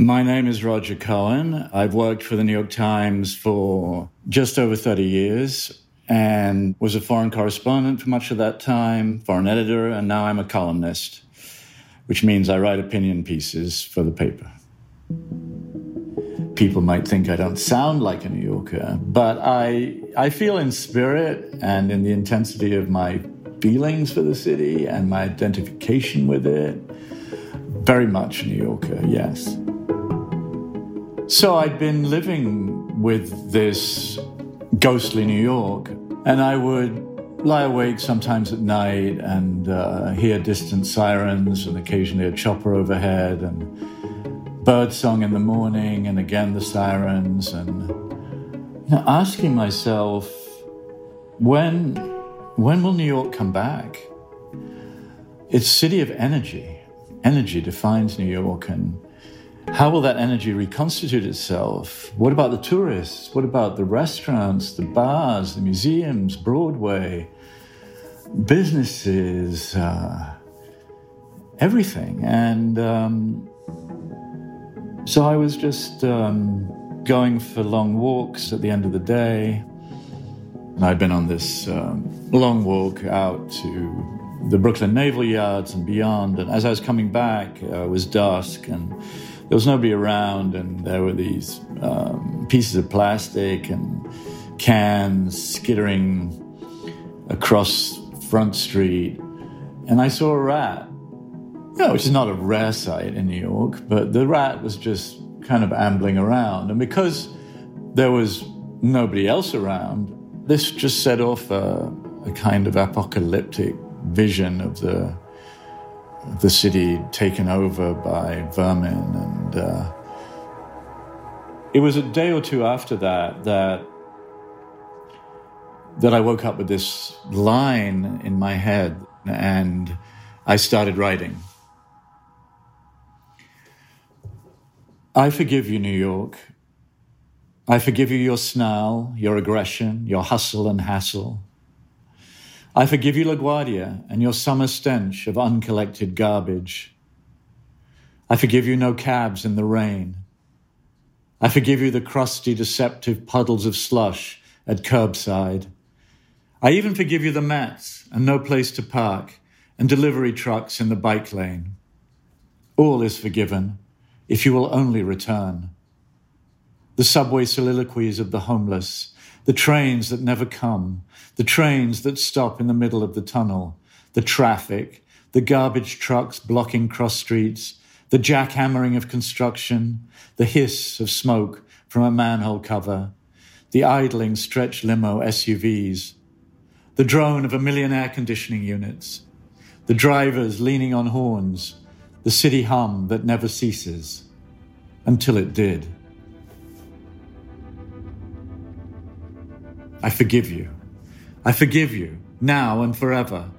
My name is Roger Cohen. I've worked for the New York Times for just over 30 years and was a foreign correspondent for much of that time, foreign editor, and now I'm a columnist, which means I write opinion pieces for the paper. People might think I don't sound like a New Yorker, but I, I feel in spirit and in the intensity of my feelings for the city and my identification with it. Very much New Yorker, yes. So I'd been living with this ghostly New York, and I would lie awake sometimes at night and uh, hear distant sirens and occasionally a chopper overhead and bird song in the morning and again the sirens and you know, asking myself when when will New York come back? It's city of energy. Energy defines New York and how will that energy reconstitute itself? What about the tourists? What about the restaurants, the bars, the museums, Broadway, businesses, uh, everything? And um, so I was just um, going for long walks at the end of the day. And I'd been on this um, long walk out to the Brooklyn Naval Yards and beyond. And as I was coming back, uh, it was dusk and there was nobody around, and there were these um, pieces of plastic and cans skittering across Front Street, and I saw a rat. You know, which is not a rare sight in New York, but the rat was just kind of ambling around, and because there was nobody else around, this just set off a, a kind of apocalyptic vision of the the city taken over by vermin. And uh, it was a day or two after that that that I woke up with this line in my head, and I started writing. I forgive you, New York. I forgive you your snarl, your aggression, your hustle and hassle. I forgive you, LaGuardia, and your summer stench of uncollected garbage. I forgive you no cabs in the rain. I forgive you the crusty, deceptive puddles of slush at curbside. I even forgive you the Mets and no place to park and delivery trucks in the bike lane. All is forgiven if you will only return. The subway soliloquies of the homeless the trains that never come, the trains that stop in the middle of the tunnel, the traffic, the garbage trucks blocking cross streets, the jackhammering of construction, the hiss of smoke from a manhole cover, the idling stretch limo SUVs, the drone of a million air conditioning units, the drivers leaning on horns, the city hum that never ceases until it did. I forgive you. I forgive you, now and forever.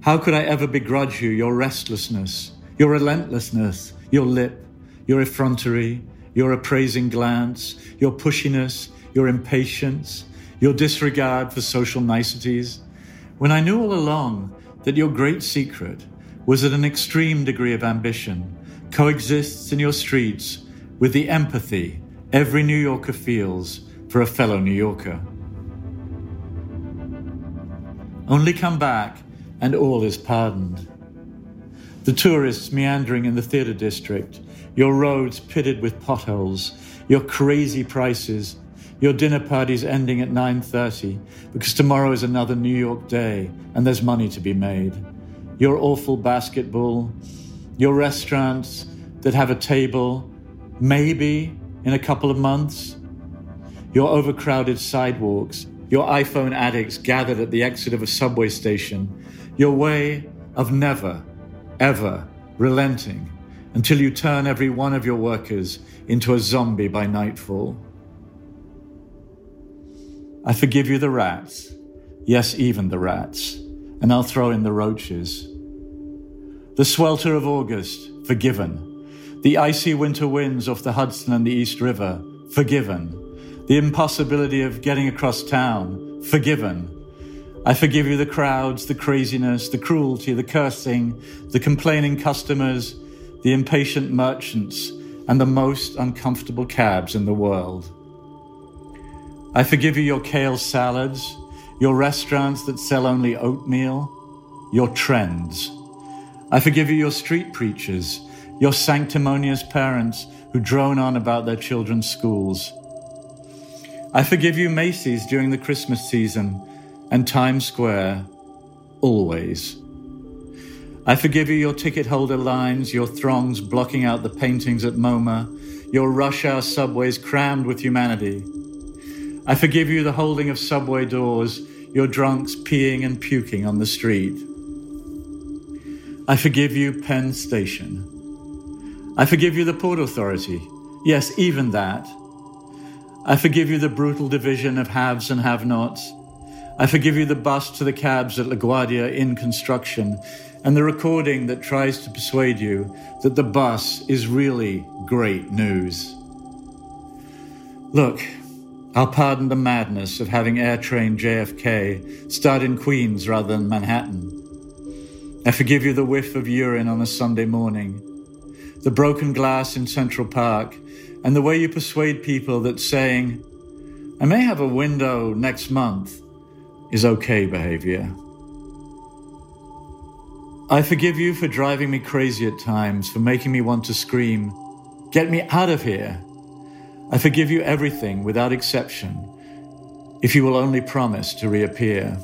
How could I ever begrudge you your restlessness, your relentlessness, your lip, your effrontery, your appraising glance, your pushiness, your impatience, your disregard for social niceties, when I knew all along that your great secret was that an extreme degree of ambition coexists in your streets with the empathy every New Yorker feels for a fellow New Yorker. Only come back, and all is pardoned. The tourists meandering in the theatre district, your roads pitted with potholes, your crazy prices, your dinner parties ending at 9:30 because tomorrow is another New York day and there's money to be made. Your awful basketball, your restaurants that have a table maybe in a couple of months your overcrowded sidewalks, your iPhone addicts gathered at the exit of a subway station, your way of never, ever relenting until you turn every one of your workers into a zombie by nightfall. I forgive you the rats, yes, even the rats, and I'll throw in the roaches. The swelter of August, forgiven. The icy winter winds off the Hudson and the East River, forgiven the impossibility of getting across town, forgiven. I forgive you the crowds, the craziness, the cruelty, the cursing, the complaining customers, the impatient merchants, and the most uncomfortable cabs in the world. I forgive you your kale salads, your restaurants that sell only oatmeal, your trends. I forgive you your street preachers, your sanctimonious parents who drone on about their children's schools. I forgive you Macy's during the Christmas season and Times Square, always. I forgive you your ticket holder lines, your throngs blocking out the paintings at MoMA, your rush hour subways crammed with humanity. I forgive you the holding of subway doors, your drunks peeing and puking on the street. I forgive you Penn Station. I forgive you the Port Authority. Yes, even that. I forgive you the brutal division of haves and have nots. I forgive you the bus to the cabs at LaGuardia in construction and the recording that tries to persuade you that the bus is really great news. Look, I'll pardon the madness of having air trained JFK start in Queens rather than Manhattan. I forgive you the whiff of urine on a Sunday morning, the broken glass in Central Park, and the way you persuade people that saying, I may have a window next month, is okay behavior. I forgive you for driving me crazy at times, for making me want to scream, Get me out of here! I forgive you everything without exception, if you will only promise to reappear.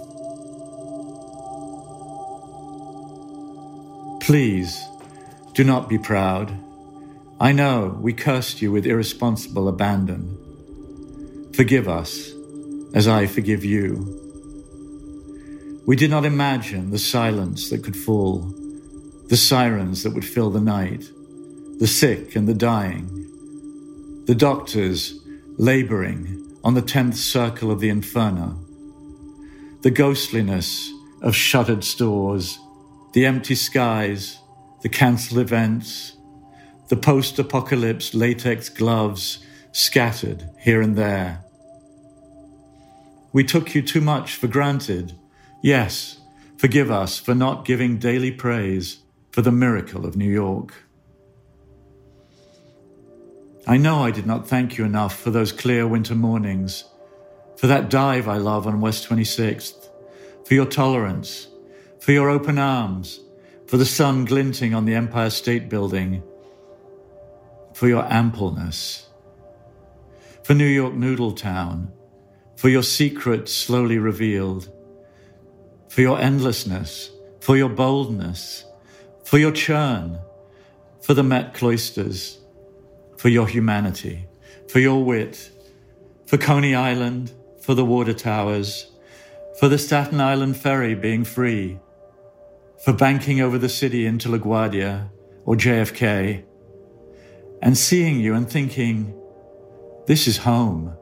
Please, do not be proud. I know we cursed you with irresponsible abandon. Forgive us, as I forgive you. We did not imagine the silence that could fall, the sirens that would fill the night, the sick and the dying, the doctors laboring on the tenth circle of the inferno, the ghostliness of shuttered stores, the empty skies, the cancelled events, the post apocalypse latex gloves scattered here and there. We took you too much for granted Yes, forgive us for not giving daily praise for the miracle of New York. I know I did not thank you enough for those clear winter mornings, for that dive I love on West 26th, for your tolerance, for your open arms, for the sun glinting on the Empire State Building, for your ampleness, for New York Noodle Town, for your secret slowly revealed for your endlessness, for your boldness, for your churn, for the Met cloisters, for your humanity, for your wit, for Coney Island, for the water towers, for the Staten Island ferry being free, for banking over the city into LaGuardia or JFK, and seeing you and thinking, this is home,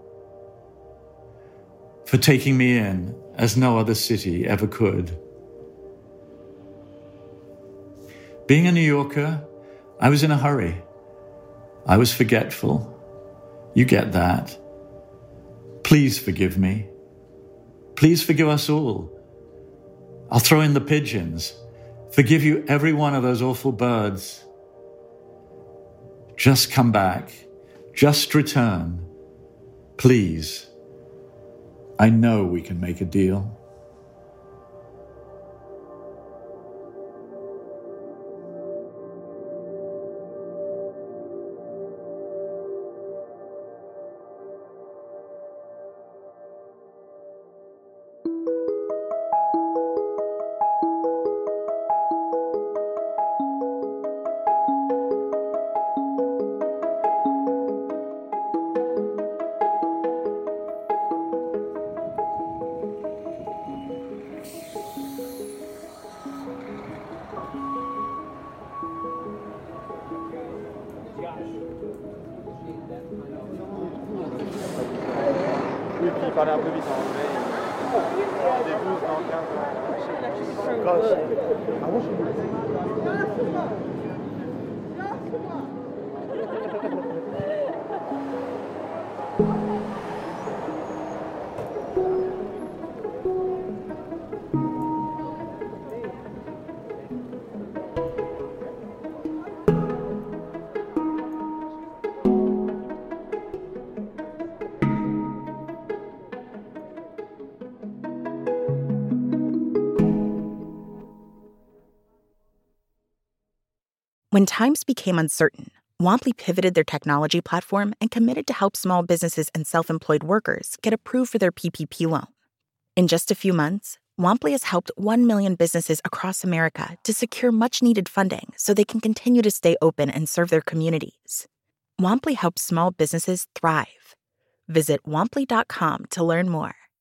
for taking me in as no other city ever could. Being a New Yorker, I was in a hurry. I was forgetful. You get that. Please forgive me. Please forgive us all. I'll throw in the pigeons. Forgive you every one of those awful birds. Just come back. Just return. Please. I know we can make a deal. parler un peu vite en anglais. Des 12 dans 15 ans. Gosh. I wish you would. When times became uncertain, Womply pivoted their technology platform and committed to help small businesses and self employed workers get approved for their PPP loan. In just a few months, Womply has helped 1 million businesses across America to secure much needed funding so they can continue to stay open and serve their communities. Womply helps small businesses thrive. Visit womply.com to learn more.